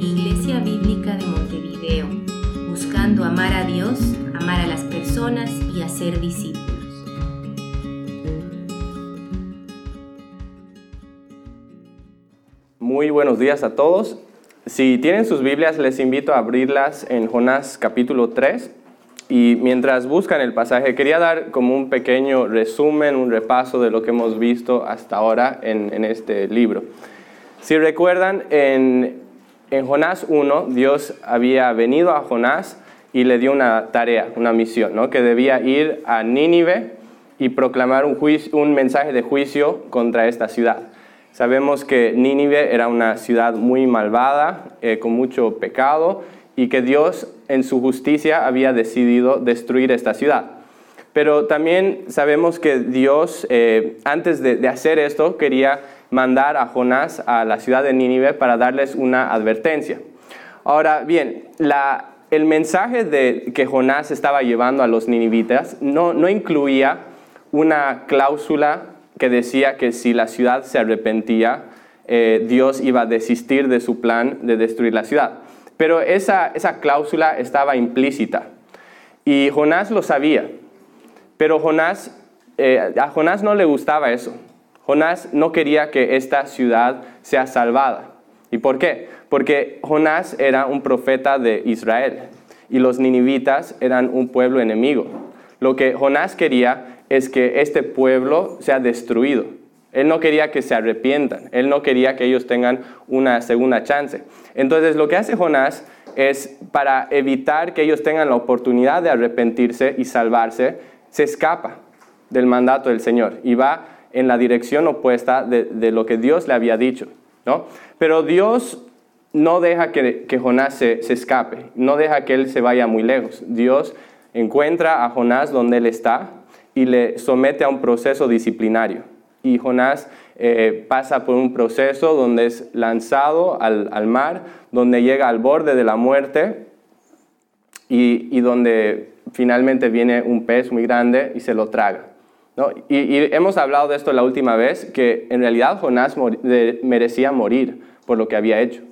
Iglesia Bíblica de Montevideo, buscando amar a Dios, amar a las personas y hacer discípulos. Muy buenos días a todos. Si tienen sus Biblias, les invito a abrirlas en Jonás capítulo 3. Y mientras buscan el pasaje, quería dar como un pequeño resumen, un repaso de lo que hemos visto hasta ahora en, este libro. Si recuerdan, en, en Jonás 1, Dios había venido a Jonás y le dio una tarea, una misión, ¿no? que debía ir a Nínive y proclamar un, un mensaje de juicio contra esta ciudad. Sabemos que Nínive era una ciudad muy malvada, eh, con mucho pecado, y que Dios en su justicia había decidido destruir esta ciudad. Pero también sabemos que Dios, eh, antes de, hacer esto, quería mandar a Jonás a la ciudad de Nínive para darles una advertencia. Ahora bien, el mensaje que Jonás estaba llevando a los ninivitas no, no incluía una cláusula que decía que si la ciudad se arrepentía, eh, Dios iba a desistir de su plan de destruir la ciudad. Pero esa, esa cláusula estaba implícita. Y Jonás lo sabía. Pero Jonás, eh, a Jonás no le gustaba eso. Jonás no quería que esta ciudad sea salvada. ¿Y por qué? Porque Jonás era un profeta de Israel y los ninivitas eran un pueblo enemigo. Lo que Jonás quería es que este pueblo sea destruido. Él no quería que se arrepientan, él no quería que ellos tengan una segunda chance. Entonces lo que hace Jonás es para evitar que ellos tengan la oportunidad de arrepentirse y salvarse, se escapa del mandato del Señor y va en la dirección opuesta de, lo que Dios le había dicho. ¿no? Pero Dios no deja que, Jonás se, escape, no deja que él se vaya muy lejos. Dios encuentra a Jonás donde él está y le somete a un proceso disciplinario. Y Jonás eh, pasa por un proceso donde es lanzado al, mar, donde llega al borde de la muerte y, donde finalmente viene un pez muy grande y se lo traga. Y, hemos hablado de esto la última vez, que en realidad Jonás merecía morir por lo que había hecho,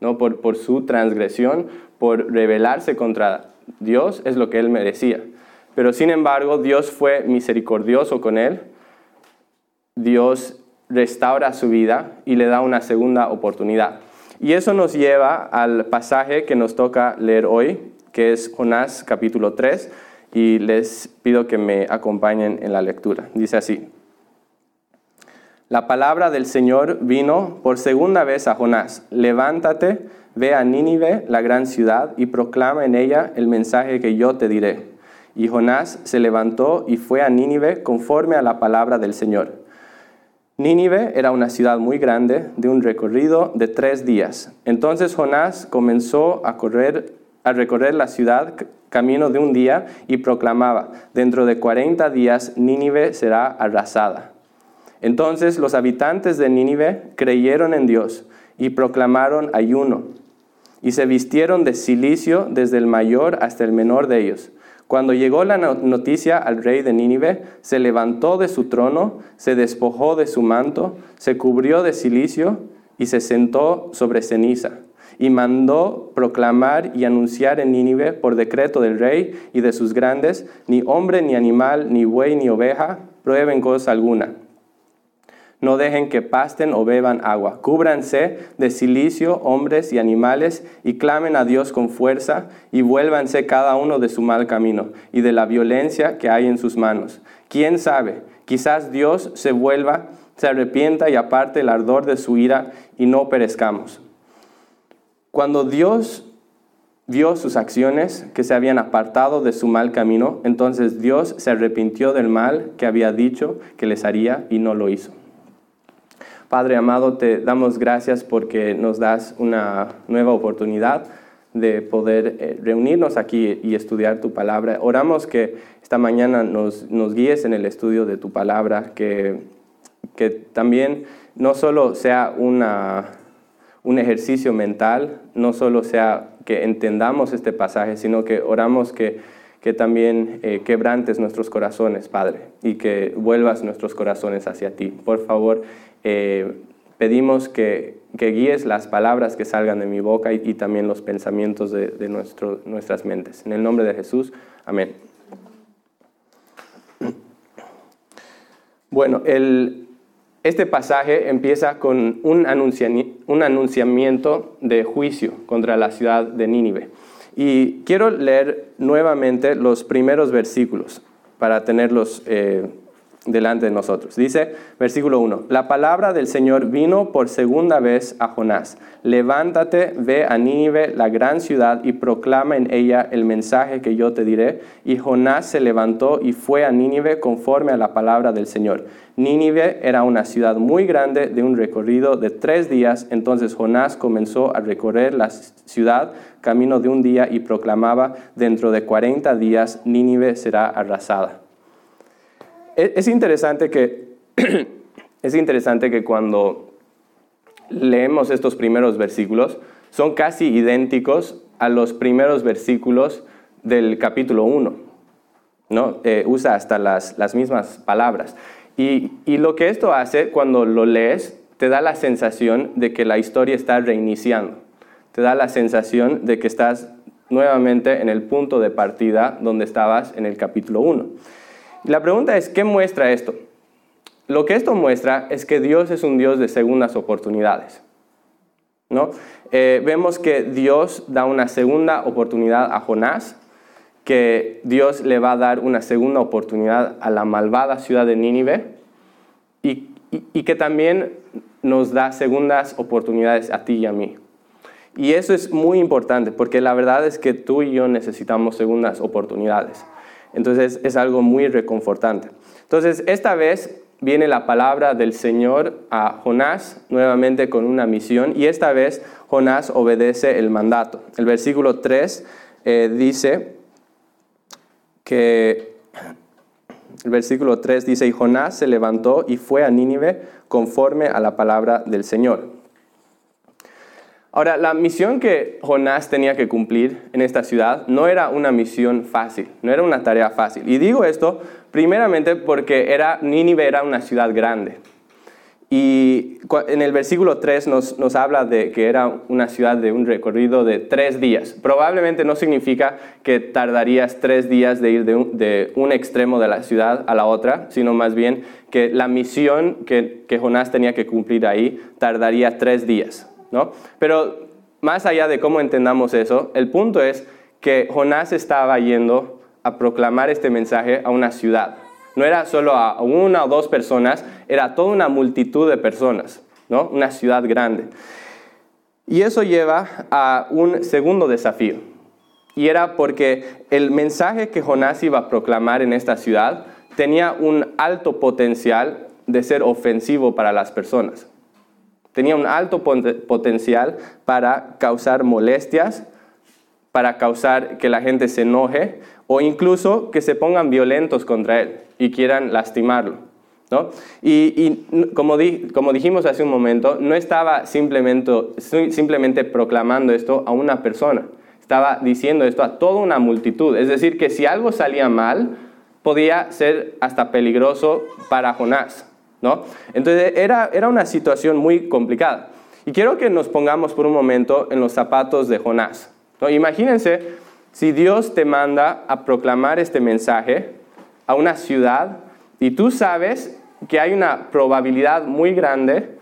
¿no? por, por su transgresión, por rebelarse contra Dios, es lo que él merecía. Pero sin embargo, Dios fue misericordioso con él. Dios restaura su vida y le da una segunda oportunidad. Y eso nos lleva al pasaje que nos toca leer hoy, que es Jonás capítulo 3, y les pido que me acompañen en la lectura. Dice así, la palabra del Señor vino por segunda vez a Jonás, levántate, ve a Nínive, la gran ciudad, y proclama en ella el mensaje que yo te diré. Y Jonás se levantó y fue a Nínive conforme a la palabra del Señor. Nínive era una ciudad muy grande, de un recorrido de tres días. Entonces Jonás comenzó a, correr, a recorrer la ciudad camino de un día y proclamaba, dentro de cuarenta días Nínive será arrasada. Entonces los habitantes de Nínive creyeron en Dios y proclamaron ayuno, y se vistieron de silicio desde el mayor hasta el menor de ellos. Cuando llegó la noticia al rey de Nínive, se levantó de su trono, se despojó de su manto, se cubrió de silicio y se sentó sobre ceniza. Y mandó proclamar y anunciar en Nínive por decreto del rey y de sus grandes, ni hombre, ni animal, ni buey, ni oveja, prueben cosa alguna no dejen que pasten o beban agua. Cúbranse de silicio hombres y animales y clamen a Dios con fuerza y vuélvanse cada uno de su mal camino y de la violencia que hay en sus manos. ¿Quién sabe? Quizás Dios se vuelva, se arrepienta y aparte el ardor de su ira y no perezcamos. Cuando Dios vio sus acciones que se habían apartado de su mal camino, entonces Dios se arrepintió del mal que había dicho que les haría y no lo hizo. Padre amado, te damos gracias porque nos das una nueva oportunidad de poder eh, reunirnos aquí y estudiar tu palabra. Oramos que esta mañana nos, guíes en el estudio de tu palabra, que, que también no solo sea una, un ejercicio mental, no solo sea que entendamos este pasaje, sino que oramos que, que también eh, quebrantes nuestros corazones, Padre, y que vuelvas nuestros corazones hacia ti. Por favor, eh, pedimos que que guíes las palabras que salgan de mi boca y, también los pensamientos de, nuestras mentes. En el nombre de Jesús, amén. Bueno, el, este pasaje empieza con un, un anunciamiento de juicio contra la ciudad de Nínive. Y quiero leer nuevamente los primeros versículos para tenerlos eh, delante de nosotros. Dice, versículo 1, la palabra del Señor vino por segunda vez a Jonás. Levántate, ve a Nínive, la gran ciudad, y proclama en ella el mensaje que yo te diré. Y Jonás se levantó y fue a Nínive conforme a la palabra del Señor. Nínive era una ciudad muy grande de un recorrido de tres días. Entonces Jonás comenzó a recorrer la ciudad camino de un día y proclamaba, dentro de cuarenta días Nínive será arrasada. Es interesante que, es interesante que cuando leemos estos primeros versículos, son casi idénticos a los primeros versículos del capítulo 1. ¿no? Eh, usa hasta las, las mismas palabras. Y, y, lo que esto hace cuando lo lees, te da la sensación de que la historia está reiniciando. Te da la sensación de que estás nuevamente en el punto de partida donde estabas en el capítulo 1. La pregunta es, ¿qué muestra esto? Lo que esto muestra es que Dios es un Dios de segundas oportunidades. ¿no? Eh, vemos que Dios da una segunda oportunidad a Jonás, que Dios le va a dar una segunda oportunidad a la malvada ciudad de Nínive y, y que también nos da segundas oportunidades a ti y a mí. Y eso es muy importante porque la verdad es que tú y yo necesitamos segundas oportunidades. Entonces es algo muy reconfortante. Entonces esta vez viene la palabra del Señor a Jonás nuevamente con una misión y esta vez Jonás obedece el mandato. El versículo 3 eh, dice que el versículo 3 dice, y Jonás se levantó y fue a Nínive conforme a la palabra del Señor. Ahora, la misión que Jonás tenía que cumplir en esta ciudad no era una misión fácil, no era una tarea fácil. Y digo esto primeramente porque era, Nínive era una ciudad grande. Y en el versículo 3 nos, habla de que era una ciudad de un recorrido de tres días. Probablemente no significa que tardarías tres días de ir de un, de un extremo de la ciudad a la otra, sino más bien que la misión que, que Jonás tenía que cumplir ahí tardaría tres días. Pero más allá de cómo entendamos eso, el punto es que Jonás estaba yendo a proclamar este mensaje a una ciudad. No era solo a una o dos personas, era toda una multitud de personas, ¿no? Una ciudad grande. Y eso lleva a un segundo desafío. Y era porque el mensaje que Jonás iba a proclamar en esta ciudad tenía un alto potencial de ser ofensivo para las personas. Tenía un alto potencial para causar molestias, para causar que la gente se enoje o incluso que se pongan violentos contra él y quieran lastimarlo. ¿no? Y, como, dijimos hace un momento, no estaba simplemente, simplemente proclamando esto a una persona, estaba diciendo esto a toda una multitud. Es decir, que si algo salía mal, podía ser hasta peligroso para Jonás. Entonces era, era una situación muy complicada. Y quiero que nos pongamos por un momento en los zapatos de Jonás. Imagínense si Dios te manda a proclamar este mensaje a una ciudad y tú sabes que hay una probabilidad muy grande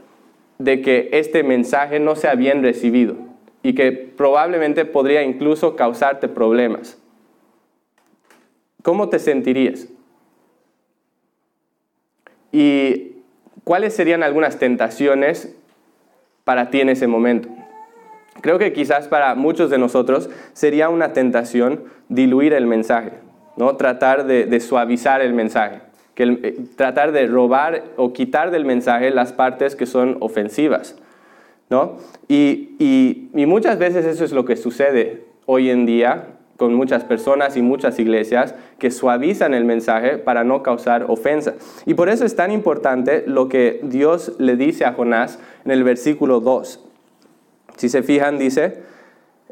de que este mensaje no sea bien recibido y que probablemente podría incluso causarte problemas. ¿Cómo te sentirías? ¿Y cuáles serían algunas tentaciones para ti en ese momento? Creo que quizás para muchos de nosotros sería una tentación diluir el mensaje, ¿no? tratar de, suavizar el mensaje, que eh, tratar de robar o quitar del mensaje las partes que son ofensivas. ¿no? Y, y muchas veces eso es lo que sucede hoy en día con muchas personas y muchas iglesias que suavizan el mensaje para no causar ofensa. Y por eso es tan importante lo que Dios le dice a Jonás en el versículo 2. Si se fijan, dice,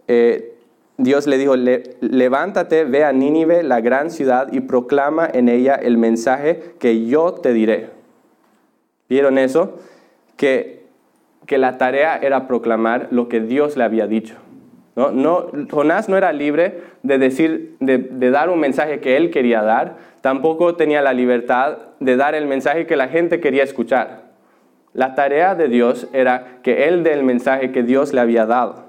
eh, Dios le dijo, levántate, ve a Nínive, la gran ciudad, y proclama en ella el mensaje que yo te diré. ¿Vieron eso? Que que la tarea era proclamar lo que Dios le había dicho. ¿no? No, Jonás no era libre de, decir, de, de dar un mensaje que él quería dar, tampoco tenía la libertad de dar el mensaje que la gente quería escuchar. La tarea de Dios era que él dé el mensaje que Dios le había dado.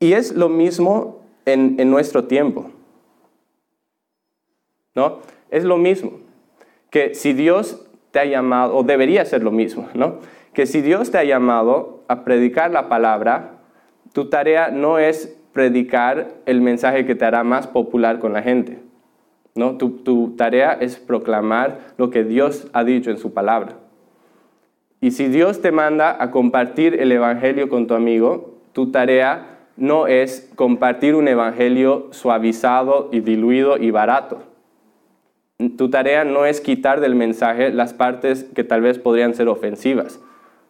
Y es lo mismo en, en nuestro tiempo. ¿No? Es lo mismo. Que si Dios te ha llamado, o debería ser lo mismo, ¿no? Que si Dios te ha llamado a predicar la palabra, tu tarea no es predicar el mensaje que te hará más popular con la gente. ¿no? Tu, tu tarea es proclamar lo que Dios ha dicho en su palabra. Y si Dios te manda a compartir el Evangelio con tu amigo, tu tarea no es compartir un Evangelio suavizado y diluido y barato. Tu tarea no es quitar del mensaje las partes que tal vez podrían ser ofensivas.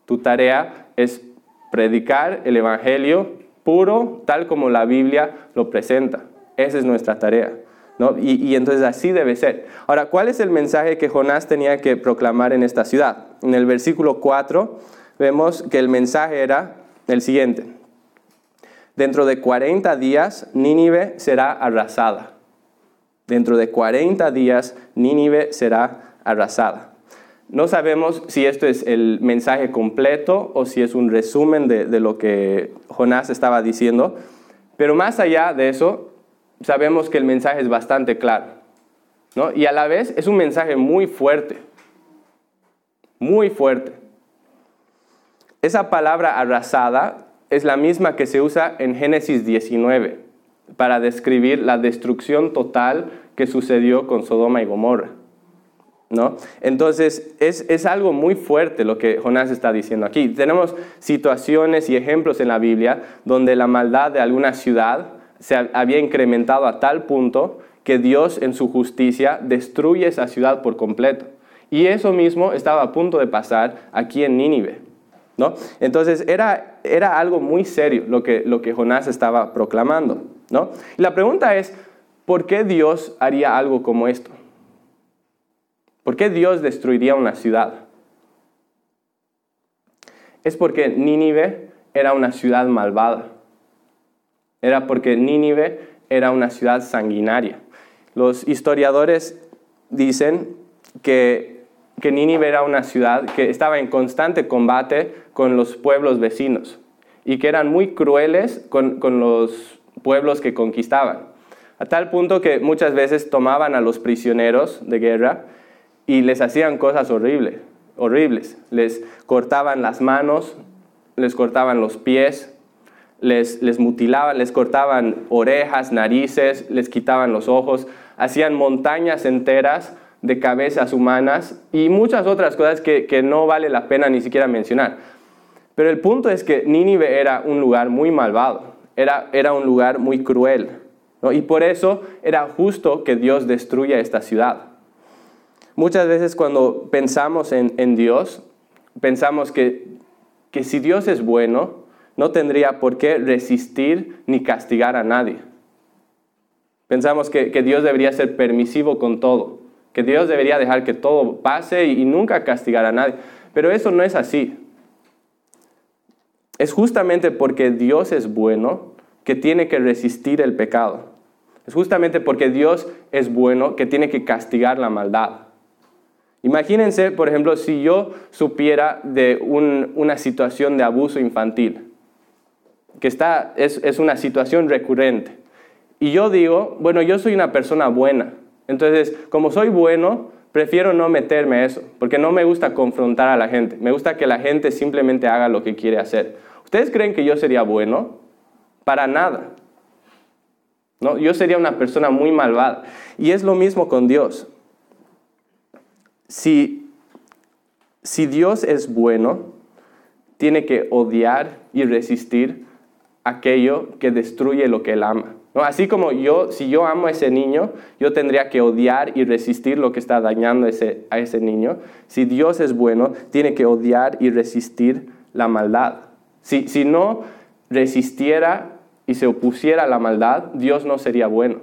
Tu tarea es predicar el Evangelio puro, tal como la Biblia lo presenta. Esa es nuestra tarea. Y, entonces así debe ser. Ahora, ¿cuál es el mensaje que Jonás tenía que proclamar en esta ciudad? En el versículo 4 vemos que el mensaje era el siguiente. Dentro de 40 días Nínive será arrasada. Dentro de 40 días Nínive será arrasada. No sabemos si esto es el mensaje completo o si es un resumen de, lo que Jonás estaba diciendo, pero más allá de eso, sabemos que el mensaje es bastante claro. ¿no? Y a la vez es un mensaje muy fuerte, muy fuerte. Esa palabra arrasada es la misma que se usa en Génesis 19 para describir la destrucción total que sucedió con Sodoma y Gomorra. ¿No? Entonces, es, es, algo muy fuerte lo que Jonás está diciendo aquí. Tenemos situaciones y ejemplos en la Biblia donde la maldad de alguna ciudad se había incrementado a tal punto que Dios en su justicia destruye esa ciudad por completo. Y eso mismo estaba a punto de pasar aquí en Nínive. ¿no? Entonces era, era algo muy serio lo que, lo que Jonás estaba proclamando. ¿no? Y la pregunta es, ¿por qué Dios haría algo como esto? ¿Por qué Dios destruiría una ciudad? Es porque Nínive era una ciudad malvada. Era porque Nínive era una ciudad sanguinaria. Los historiadores dicen que, que Nínive era una ciudad que estaba en constante combate con los pueblos vecinos y que eran muy crueles con, con los pueblos que conquistaban. A tal punto que muchas veces tomaban a los prisioneros de guerra y les hacían cosas horribles, horribles. Les cortaban las manos, les cortaban los pies, les, mutilaban, les cortaban orejas, narices, les quitaban los ojos, hacían montañas enteras de cabezas humanas y muchas otras cosas que, no vale la pena ni siquiera mencionar. Pero el punto es que Nínive era un lugar muy malvado, era, era un lugar muy cruel. Y por eso era justo que Dios destruya esta ciudad. Muchas veces cuando pensamos en, Dios, pensamos que, que si Dios es bueno, no tendría por qué resistir ni castigar a nadie. Pensamos que, Dios debería ser permisivo con todo, que Dios debería dejar que todo pase y, nunca castigar a nadie. Pero eso no es así. Es justamente porque Dios es bueno que tiene que resistir el pecado. Es justamente porque Dios es bueno que tiene que castigar la maldad. Imagínense, por ejemplo, si yo supiera de una situación de abuso infantil que está, es, una situación recurrente. Y yo digo, bueno, yo soy una persona buena. Entonces, como soy bueno, prefiero no meterme a eso, porque no me gusta confrontar a la gente. Me gusta que la gente simplemente haga lo que quiere hacer. ¿Ustedes creen que yo sería bueno? Para nada. ¿No? Yo sería una persona muy malvada. Y es lo mismo con Dios. Si, si Dios es bueno, tiene que odiar y resistir aquello que destruye lo que él ama. ¿no? Así como yo, si yo amo a ese niño, yo tendría que odiar y resistir lo que está dañando ese, a ese niño. Si Dios es bueno, tiene que odiar y resistir la maldad. Si, si no resistiera y se opusiera a la maldad, Dios no sería bueno.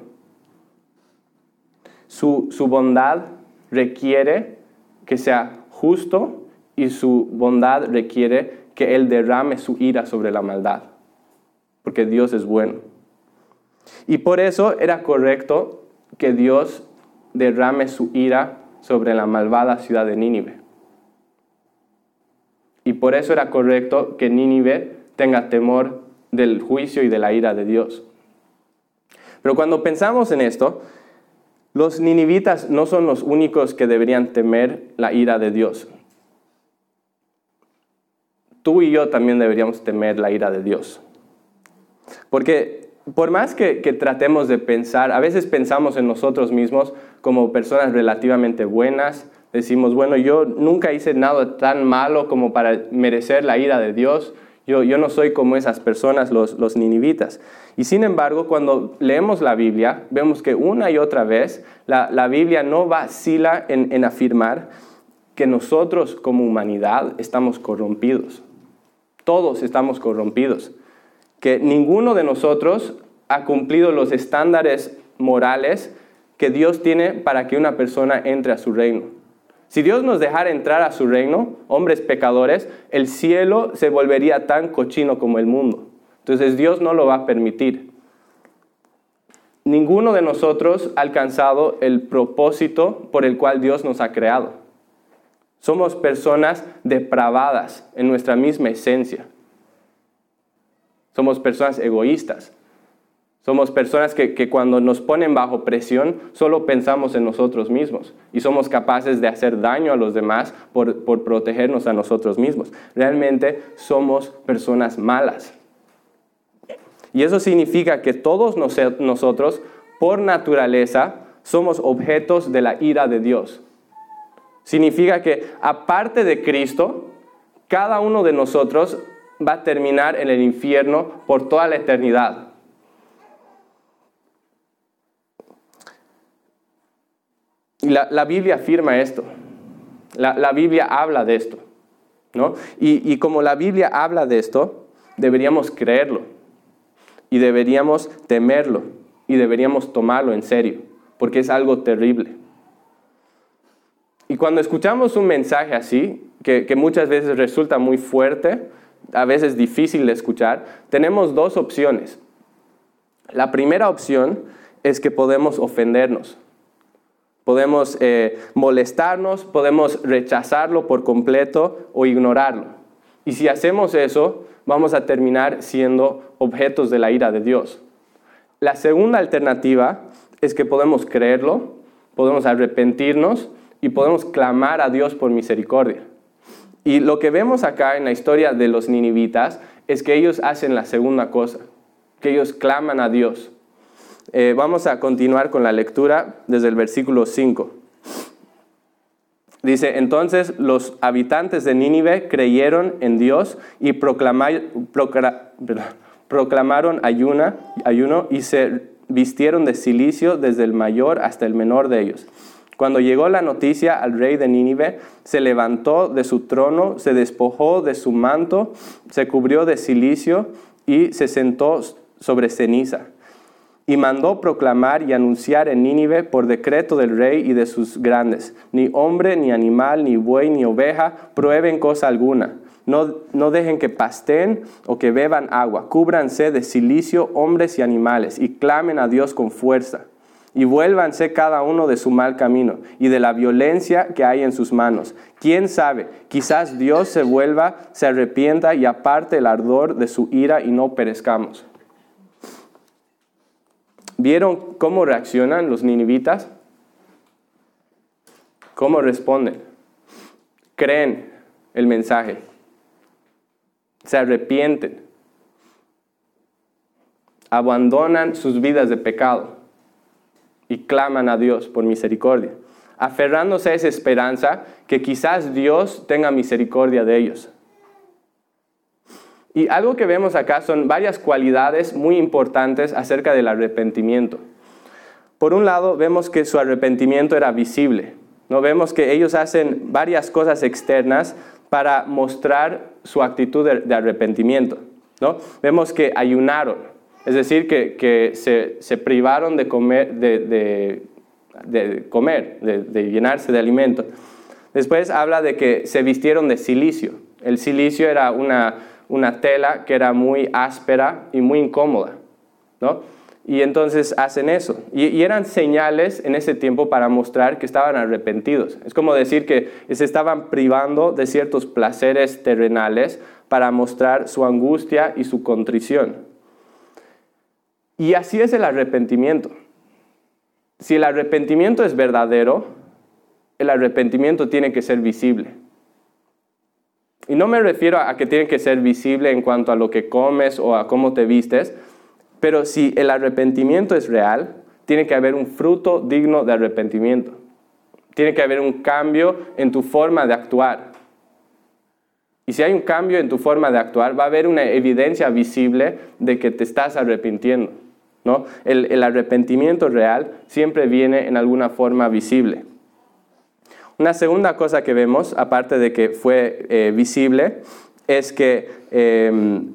Su, su bondad requiere que sea justo y su bondad requiere que Él derrame su ira sobre la maldad, porque Dios es bueno. Y por eso era correcto que Dios derrame su ira sobre la malvada ciudad de Nínive. Y por eso era correcto que Nínive tenga temor del juicio y de la ira de Dios. Pero cuando pensamos en esto, los ninivitas no son los únicos que deberían temer la ira de Dios. Tú y yo también deberíamos temer la ira de Dios. Porque por más que, tratemos de pensar, a veces pensamos en nosotros mismos como personas relativamente buenas, decimos, bueno, yo nunca hice nada tan malo como para merecer la ira de Dios, yo, no soy como esas personas, los, ninivitas. Y sin embargo, cuando leemos la Biblia, vemos que una y otra vez la, Biblia no vacila en, afirmar que nosotros como humanidad estamos corrompidos. Todos estamos corrompidos. Que ninguno de nosotros ha cumplido los estándares morales que Dios tiene para que una persona entre a su reino. Si Dios nos dejara entrar a su reino, hombres pecadores, el cielo se volvería tan cochino como el mundo. Entonces Dios no lo va a permitir. Ninguno de nosotros ha alcanzado el propósito por el cual Dios nos ha creado. Somos personas depravadas en nuestra misma esencia. Somos personas egoístas. Somos personas que, cuando nos ponen bajo presión solo pensamos en nosotros mismos y somos capaces de hacer daño a los demás por, protegernos a nosotros mismos. Realmente somos personas malas. Y eso significa que todos nosotros, por naturaleza, somos objetos de la ira de Dios. Significa que aparte de Cristo, cada uno de nosotros va a terminar en el infierno por toda la eternidad. Y la, Biblia afirma esto. La, Biblia habla de esto. ¿no? Y, y como la Biblia habla de esto, deberíamos creerlo. Y deberíamos temerlo. Y deberíamos tomarlo en serio. Porque es algo terrible. Y cuando escuchamos un mensaje así, que, que, muchas veces resulta muy fuerte, a veces difícil de escuchar, tenemos dos opciones. La primera opción es que podemos ofendernos. Podemos eh, molestarnos, podemos rechazarlo por completo o ignorarlo. Y si hacemos eso, vamos a terminar siendo objetos de la ira de Dios. La segunda alternativa es que podemos creerlo, podemos arrepentirnos y podemos clamar a Dios por misericordia. Y lo que vemos acá en la historia de los ninivitas es que ellos hacen la segunda cosa, que ellos claman a Dios. Eh, vamos a continuar con la lectura desde el versículo 5. Dice, entonces los habitantes de Nínive creyeron en Dios y proclamaron ayuno y se vistieron de silicio desde el mayor hasta el menor de ellos. Cuando llegó la noticia al rey de Nínive, se levantó de su trono, se despojó de su manto, se cubrió de silicio y se sentó sobre ceniza y mandó proclamar y anunciar en Nínive por decreto del rey y de sus grandes, ni hombre, ni animal, ni buey, ni oveja prueben cosa alguna. No, no dejen que pasten o que beban agua. Cúbranse de silicio hombres y animales y clamen a Dios con fuerza. Y vuélvanse cada uno de su mal camino y de la violencia que hay en sus manos. ¿Quién sabe? Quizás Dios se vuelva, se arrepienta y aparte el ardor de su ira y no perezcamos. ¿Vieron cómo reaccionan los ninivitas? ¿Cómo responden? Creen el mensaje. Se arrepienten. Abandonan sus vidas de pecado y claman a Dios por misericordia, aferrándose a esa esperanza que quizás Dios tenga misericordia de ellos. Y algo que vemos acá son varias cualidades muy importantes acerca del arrepentimiento. Por un lado, vemos que su arrepentimiento era visible. ¿no? Vemos que ellos hacen varias cosas externas para mostrar su actitud de, arrepentimiento. ¿no? Vemos que ayunaron, es decir, que, se, privaron de comer, de, comer, de llenarse de alimento. Después habla de que se vistieron de silicio. El silicio era una, una tela que era muy áspera y muy incómoda. ¿no? Y entonces hacen eso. Y, eran señales en ese tiempo para mostrar que estaban arrepentidos. Es como decir que se estaban privando de ciertos placeres terrenales para mostrar su angustia y su contrición. Y así es el arrepentimiento. Si el arrepentimiento es verdadero, el arrepentimiento tiene que ser visible. Y no me refiero a que tiene que ser visible en cuanto a lo que comes o a cómo te vistes, pero si el arrepentimiento es real, tiene que haber un fruto digno de arrepentimiento. Tiene que haber un cambio en tu forma de actuar. Y si hay un cambio en tu forma de actuar, va a haber una evidencia visible de que te estás arrepintiendo. ¿no? El, arrepentimiento real siempre viene en alguna forma visible. Una segunda cosa que vemos, aparte de que fue eh, visible, es que em,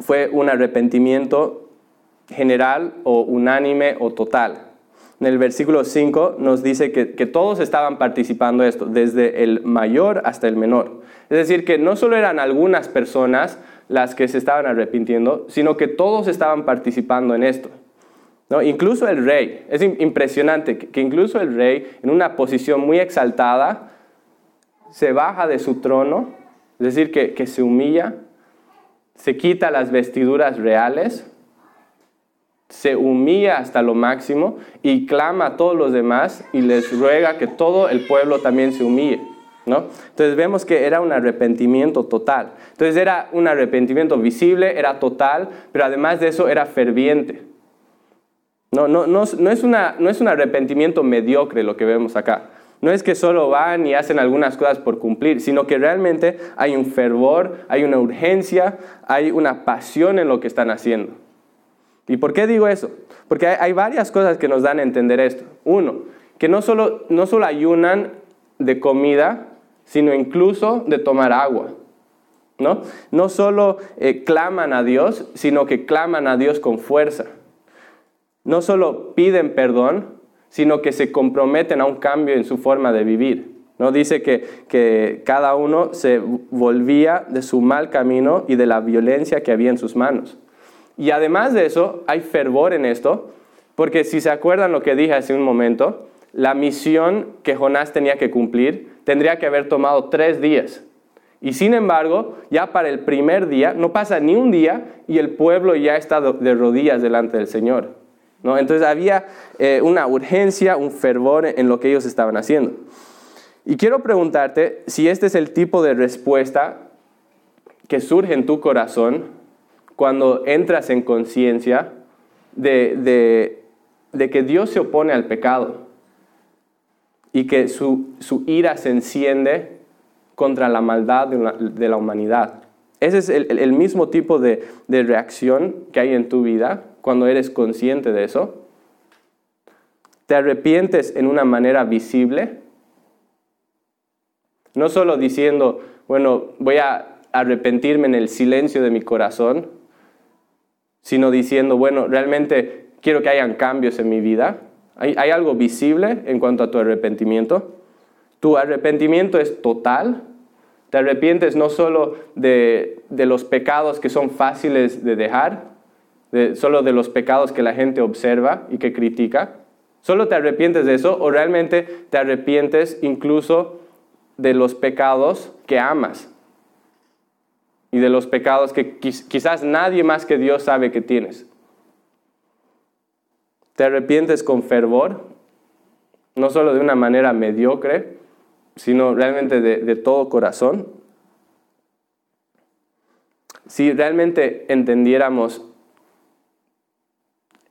fue un arrepentimiento general o unánime o total. En el versículo 5 nos dice que, todos estaban participando de esto, desde el mayor hasta el menor. Es decir, que no solo eran algunas personas las que se estaban arrepintiendo, sino que todos estaban participando en esto. Incluso el rey, es impresionante que incluso el rey, en una posición muy exaltada, se baja de su trono, es decir, que, que se humilla, se quita las vestiduras reales se humilla hasta lo máximo y clama a todos los demás y les ruega que todo el pueblo también se humille. ¿no? Entonces vemos que era un arrepentimiento total. Entonces era un arrepentimiento visible, era total, pero además de eso era ferviente. No, no, no, es un arrepentimiento mediocre lo que vemos acá. No es que solo van y hacen algunas cosas por cumplir, sino que realmente hay un fervor, hay una urgencia, hay una pasión en lo que están haciendo. ¿Y por qué digo eso? Porque hay, varias cosas que nos dan a entender esto. Uno, que no solo, no solo ayunan de comida, sino incluso de tomar agua. ¿no? No solo eh, claman a Dios, sino que claman a Dios con fuerza. No solo piden perdón, sino que se comprometen a un cambio en su forma de vivir. ¿no? Dice que, que cada uno se volvía de su mal camino y de la violencia que había en sus manos. Y además de eso, hay fervor en esto, porque si se acuerdan lo que dije hace un momento, la misión que Jonás tenía que cumplir tendría que haber tomado tres días. Y sin embargo, ya para el primer día, no pasa ni un día y el pueblo ya está de rodillas delante del Señor. ¿No? Entonces había eh, una urgencia, un fervor en lo que ellos estaban haciendo. Y quiero preguntarte si este es el tipo de respuesta que surge en tu corazón cuando entras en conciencia de, que Dios se opone al pecado y que su, ira se enciende contra la maldad de la, humanidad. Ese es el, mismo tipo de, de, reacción que hay en tu vida cuando eres consciente de eso. Te arrepientes en una manera visible, no solo diciendo, bueno, voy a arrepentirme en el silencio de mi corazón, sino diciendo, bueno, realmente quiero que hayan cambios en mi vida. ¿Hay, algo visible en cuanto a tu arrepentimiento? Tu arrepentimiento es total. Te arrepientes no solo de, los pecados que son fáciles de dejar, solo de los pecados que la gente observa y que critica. ¿Solo te arrepientes de eso o realmente te arrepientes incluso de los pecados que amas? y de los pecados que quizás nadie más que Dios sabe que tienes. Te arrepientes con fervor, no solo de una manera mediocre, sino realmente de, todo corazón. Si realmente entendiéramos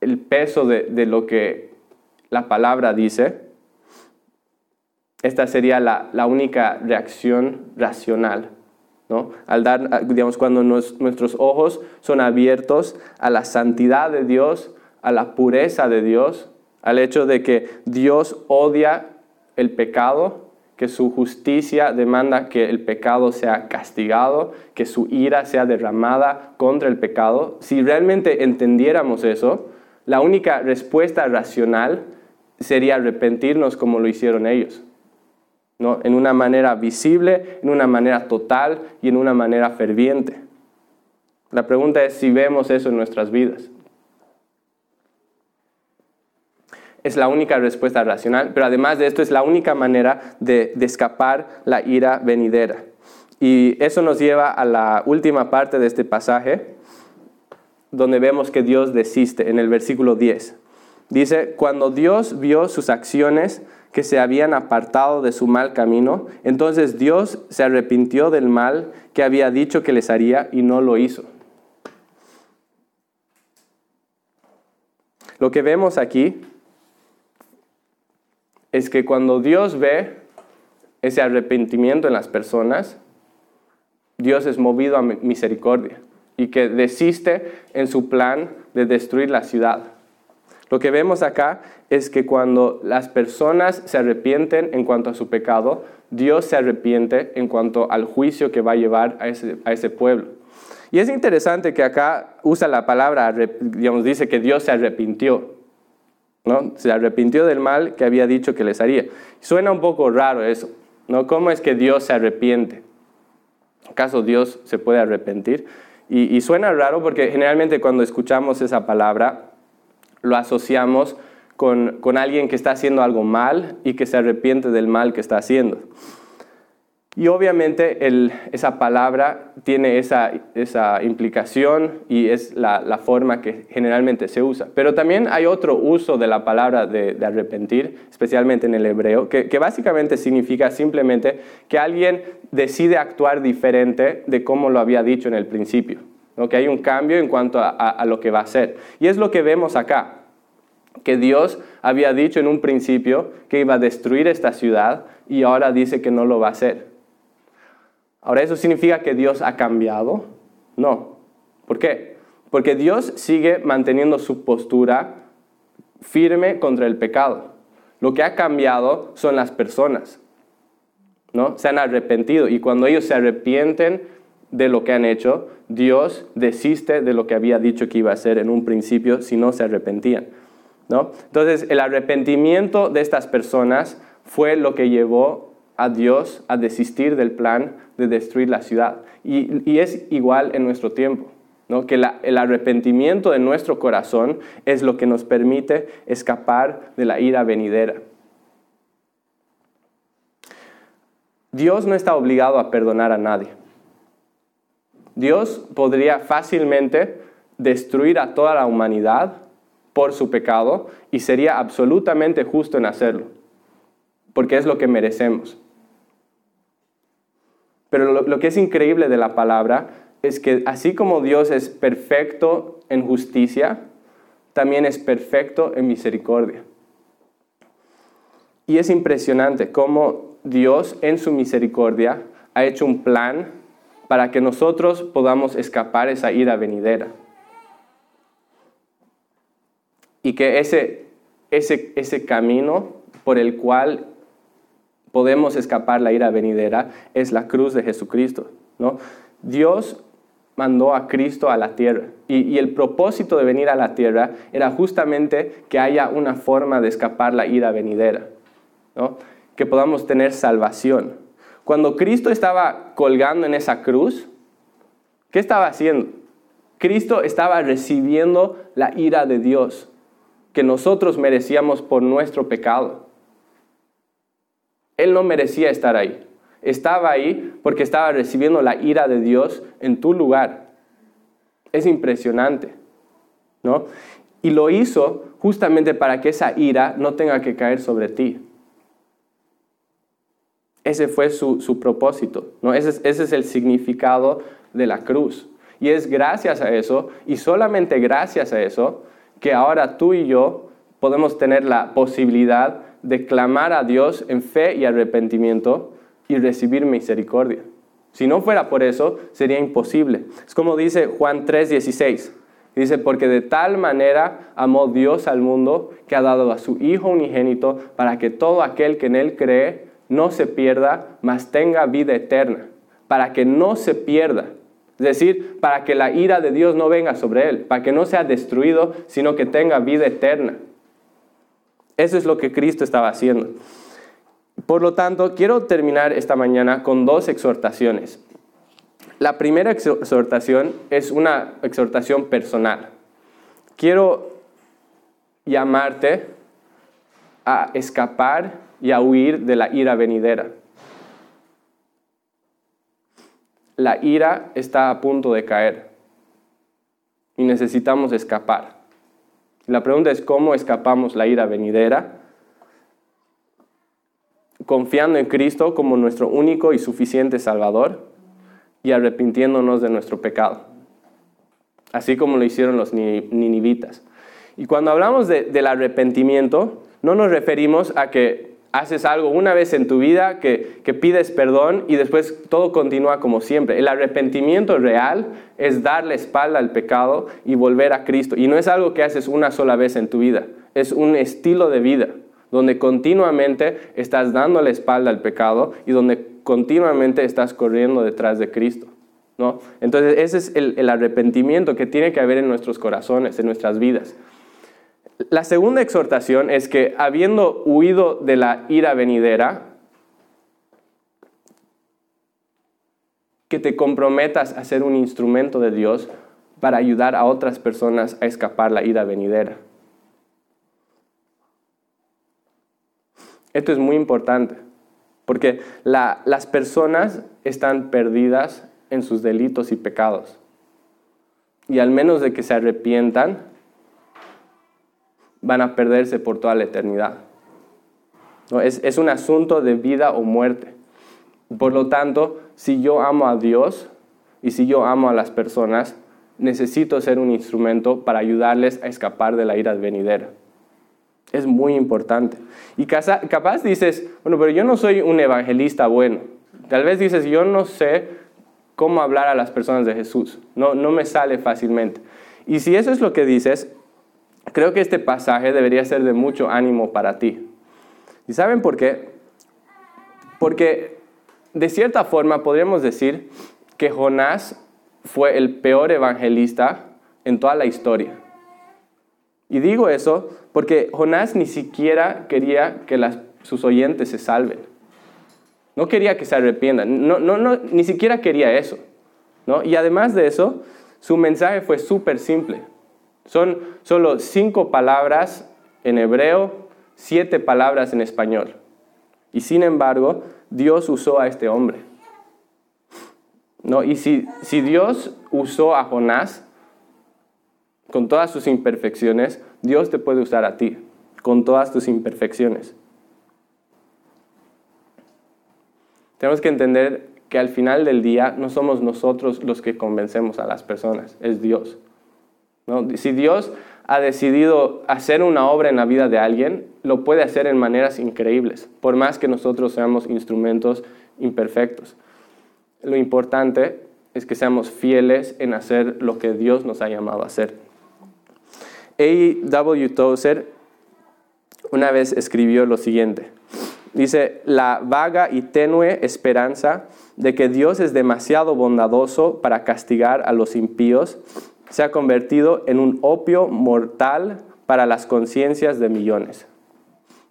el peso de, lo que la palabra dice, esta sería la única reacción racional al dar, digamos, cuando nuestros ojos son abiertos a la santidad de Dios, a la pureza de Dios, al hecho de que Dios odia el pecado, que su justicia demanda que el pecado sea castigado, que su ira sea derramada contra el pecado. Si realmente entendiéramos eso, la única respuesta racional sería arrepentirnos como lo hicieron ellos. ¿no? en una manera visible, en una manera total y en una manera ferviente. La pregunta es si vemos eso en nuestras vidas. Es la única respuesta racional, pero además de esto es la única manera de, de escapar la ira venidera. Y eso nos lleva a la última parte de este pasaje, donde vemos que Dios desiste en el versículo 10. Dice, cuando Dios vio sus acciones que se habían apartado de su mal camino, entonces Dios se arrepintió del mal que había dicho que les haría y no lo hizo. Lo que vemos aquí es que cuando Dios ve ese arrepentimiento en las personas, Dios es movido a misericordia y que desiste en su plan de destruir la ciudad. Lo que vemos acá es que cuando las personas se arrepienten en cuanto a su pecado, Dios se arrepiente en cuanto al juicio que va a llevar a ese, a ese pueblo. Y es interesante que acá usa la palabra, digamos, dice que Dios se arrepintió. ¿no? Se arrepintió del mal que había dicho que les haría. Suena un poco raro eso, ¿no? ¿Cómo es que Dios se arrepiente? ¿Acaso Dios se puede arrepentir? Y, suena raro porque generalmente cuando escuchamos esa palabra lo asociamos con, con alguien que está haciendo algo mal y que se arrepiente del mal que está haciendo. Y obviamente esa palabra tiene esa, implicación y es la, forma que generalmente se usa. Pero también hay otro uso de la palabra de, arrepentir, especialmente en el hebreo, que, básicamente significa simplemente que alguien decide actuar diferente de como lo había dicho en el principio. Que hay un cambio en cuanto a, a lo que va a hacer. Y es lo que vemos acá que Dios había dicho en un principio que iba a destruir esta ciudad y ahora dice que no lo va a hacer. Ahora, ¿eso significa que Dios ha cambiado? No. ¿Por qué? Porque Dios sigue manteniendo su postura firme contra el pecado. Lo que ha cambiado son las personas. ¿no? Se han arrepentido y cuando ellos se arrepienten de lo que han hecho, Dios desiste de lo que había dicho que iba a hacer en un principio si no se arrepentían. ¿no? Entonces, el arrepentimiento de estas personas fue lo que llevó a Dios a desistir del plan de destruir la ciudad. Y, es igual en nuestro tiempo, ¿no? que el arrepentimiento de nuestro corazón es lo que nos permite escapar de la ira venidera. Dios no está obligado a perdonar a nadie. Dios podría fácilmente destruir a toda la humanidad por su pecado y sería absolutamente justo en hacerlo, porque es lo que merecemos. Pero lo, que es increíble de la palabra es que así como Dios es perfecto en justicia, también es perfecto en misericordia. Y es impresionante cómo Dios en su misericordia ha hecho un plan para que nosotros podamos escapar esa ira venidera. Y que ese, ese, ese camino por el cual podemos escapar la ira venidera es la cruz de Jesucristo. ¿no? Dios mandó a Cristo a la tierra y, el propósito de venir a la tierra era justamente que haya una forma de escapar la ira venidera, ¿no? que podamos tener salvación. Cuando Cristo estaba colgando en esa cruz, ¿qué estaba haciendo? Cristo estaba recibiendo la ira de Dios que nosotros merecíamos por nuestro pecado. Él no merecía estar ahí. Estaba ahí porque estaba recibiendo la ira de Dios en tu lugar. Es impresionante, ¿no? Y lo hizo justamente para que esa ira no tenga que caer sobre ti. Ese fue su, propósito, ¿no? Ese ese es el significado de la cruz. Y es gracias a eso, y solamente gracias a eso, que ahora tú y yo podemos tener la posibilidad de clamar a Dios en fe y arrepentimiento y recibir misericordia. Si no fuera por eso, sería imposible. Es como dice Juan 3:16. Dice, porque de tal manera amó Dios al mundo que ha dado a su Hijo unigénito para que todo aquel que en Él cree no se pierda, mas tenga vida eterna. Para que no se pierda. Es decir, para que la ira de Dios no venga sobre Él, para que no sea destruido, sino que tenga vida eterna. Eso es lo que Cristo estaba haciendo. Por lo tanto, quiero terminar esta mañana con dos exhortaciones. La primera exhortación es una exhortación personal. Quiero llamarte a escapar y a huir de la ira venidera. La ira está a punto de caer y necesitamos escapar. La pregunta es cómo escapamos la ira venidera confiando en Cristo como nuestro único y suficiente Salvador y arrepintiéndonos de nuestro pecado, así como lo hicieron los ninivitas. Y cuando hablamos del arrepentimiento, no nos referimos a que haces algo una vez en tu vida, que, que, pides perdón y después todo continúa como siempre. El arrepentimiento real es dar la espalda al pecado y volver a Cristo. Y no es algo que haces una sola vez en tu vida, es un estilo de vida donde continuamente estás dando la espalda al pecado y donde continuamente estás corriendo detrás de Cristo. ¿no? Entonces ese es el, el arrepentimiento que tiene que haber en nuestros corazones, en nuestras vidas. La segunda exhortación es que habiendo huido de la ira venidera, que te comprometas a ser un instrumento de Dios para ayudar a otras personas a escapar la ira venidera. Esto es muy importante, porque las personas están perdidas en sus delitos y pecados. Y al menos de que se arrepientan, van a perderse por toda la eternidad. ¿No? Es, es un asunto de vida o muerte. Por lo tanto, si yo amo a Dios y si yo amo a las personas, necesito ser un instrumento para ayudarles a escapar de la ira venidera. Es muy importante. Y capaz dices, bueno, pero yo no soy un evangelista bueno. Tal vez dices, yo no sé cómo hablar a las personas de Jesús. No, no me sale fácilmente. Y si eso es lo que dices, creo que este pasaje debería ser de mucho ánimo para ti. ¿Y saben por qué? Porque de cierta forma podríamos decir que Jonás fue el peor evangelista en toda la historia. Y digo eso porque Jonás ni siquiera quería que sus oyentes se salven. No quería que se arrepientan. No, no, ni siquiera quería eso. Y además de eso, su mensaje fue súper simple. Son solo cinco palabras en hebreo, siete palabras en español. Y sin embargo, Dios usó a este hombre. ¿No? Y si, si Dios usó a Jonás, con todas sus imperfecciones, Dios te puede usar a ti, con todas tus imperfecciones. Tenemos que entender que al final del día no somos nosotros los que convencemos a las personas, es Dios. Si Dios ha decidido hacer una obra en la vida de alguien, lo puede hacer en maneras increíbles, por más que nosotros seamos instrumentos imperfectos. Lo importante es que seamos fieles en hacer lo que Dios nos ha llamado a hacer. A.W. Tozer una vez escribió lo siguiente. Dice, la vaga y tenue esperanza de que Dios es demasiado bondadoso para castigar a los impíos se ha convertido en un opio mortal para las conciencias de millones.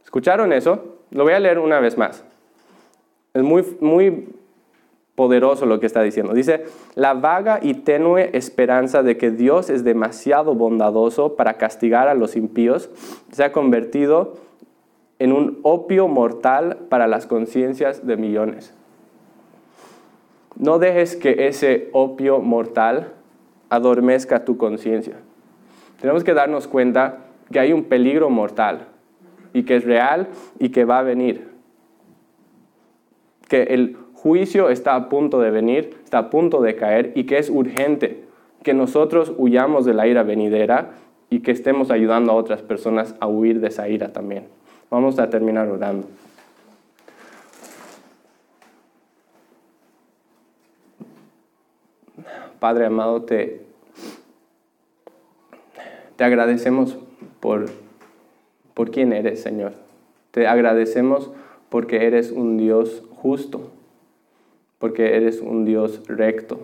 ¿Escucharon eso? Lo voy a leer una vez más. Es muy, muy poderoso lo que está diciendo. Dice, la vaga y tenue esperanza de que Dios es demasiado bondadoso para castigar a los impíos se ha convertido en un opio mortal para las conciencias de millones. No dejes que ese opio mortal adormezca tu conciencia. Tenemos que darnos cuenta que hay un peligro mortal y que es real y que va a venir. Que el juicio está a punto de venir, está a punto de caer y que es urgente que nosotros huyamos de la ira venidera y que estemos ayudando a otras personas a huir de esa ira también. Vamos a terminar orando. Padre amado, te, te agradecemos por, por quién eres, Señor. Te agradecemos porque eres un Dios justo porque eres un Dios recto,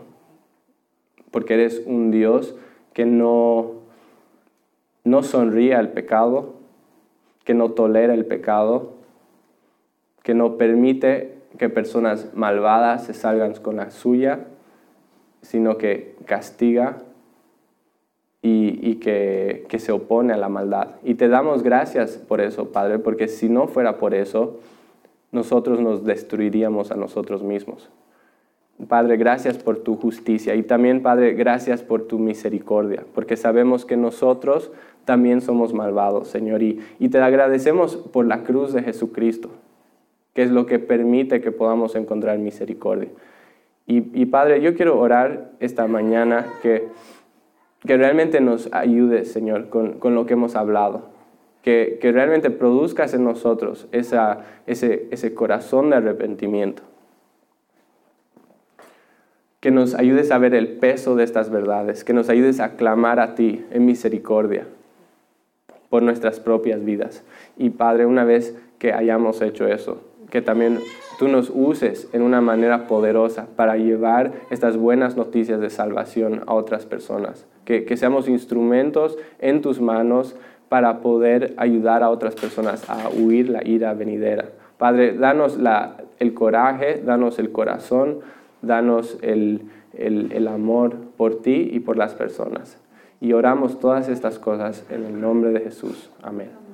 porque eres un Dios que no, no sonríe al pecado, que no tolera el pecado, que no permite que personas malvadas se salgan con la suya, sino que castiga y, que, que, se opone a la maldad. Y te damos gracias por eso, Padre, porque si no fuera por eso, nosotros nos destruiríamos a nosotros mismos. Padre, gracias por tu justicia y también, Padre, gracias por tu misericordia, porque sabemos que nosotros también somos malvados, Señor, y, te agradecemos por la cruz de Jesucristo, que es lo que permite que podamos encontrar misericordia. Y, Padre, yo quiero orar esta mañana que, que realmente nos ayude, Señor, con, con lo que hemos hablado, que, que, realmente produzcas en nosotros esa, ese, ese corazón de arrepentimiento. Que nos ayudes a ver el peso de estas verdades, que nos ayudes a clamar a ti en misericordia por nuestras propias vidas. Y Padre, una vez que hayamos hecho eso, que también tú nos uses en una manera poderosa para llevar estas buenas noticias de salvación a otras personas, que, seamos instrumentos en tus manos para poder ayudar a otras personas a huir la ira venidera. Padre, danos la, el coraje, danos el corazón danos el, el, amor por ti y por las personas. Y oramos todas estas cosas en el nombre de Jesús. Amén.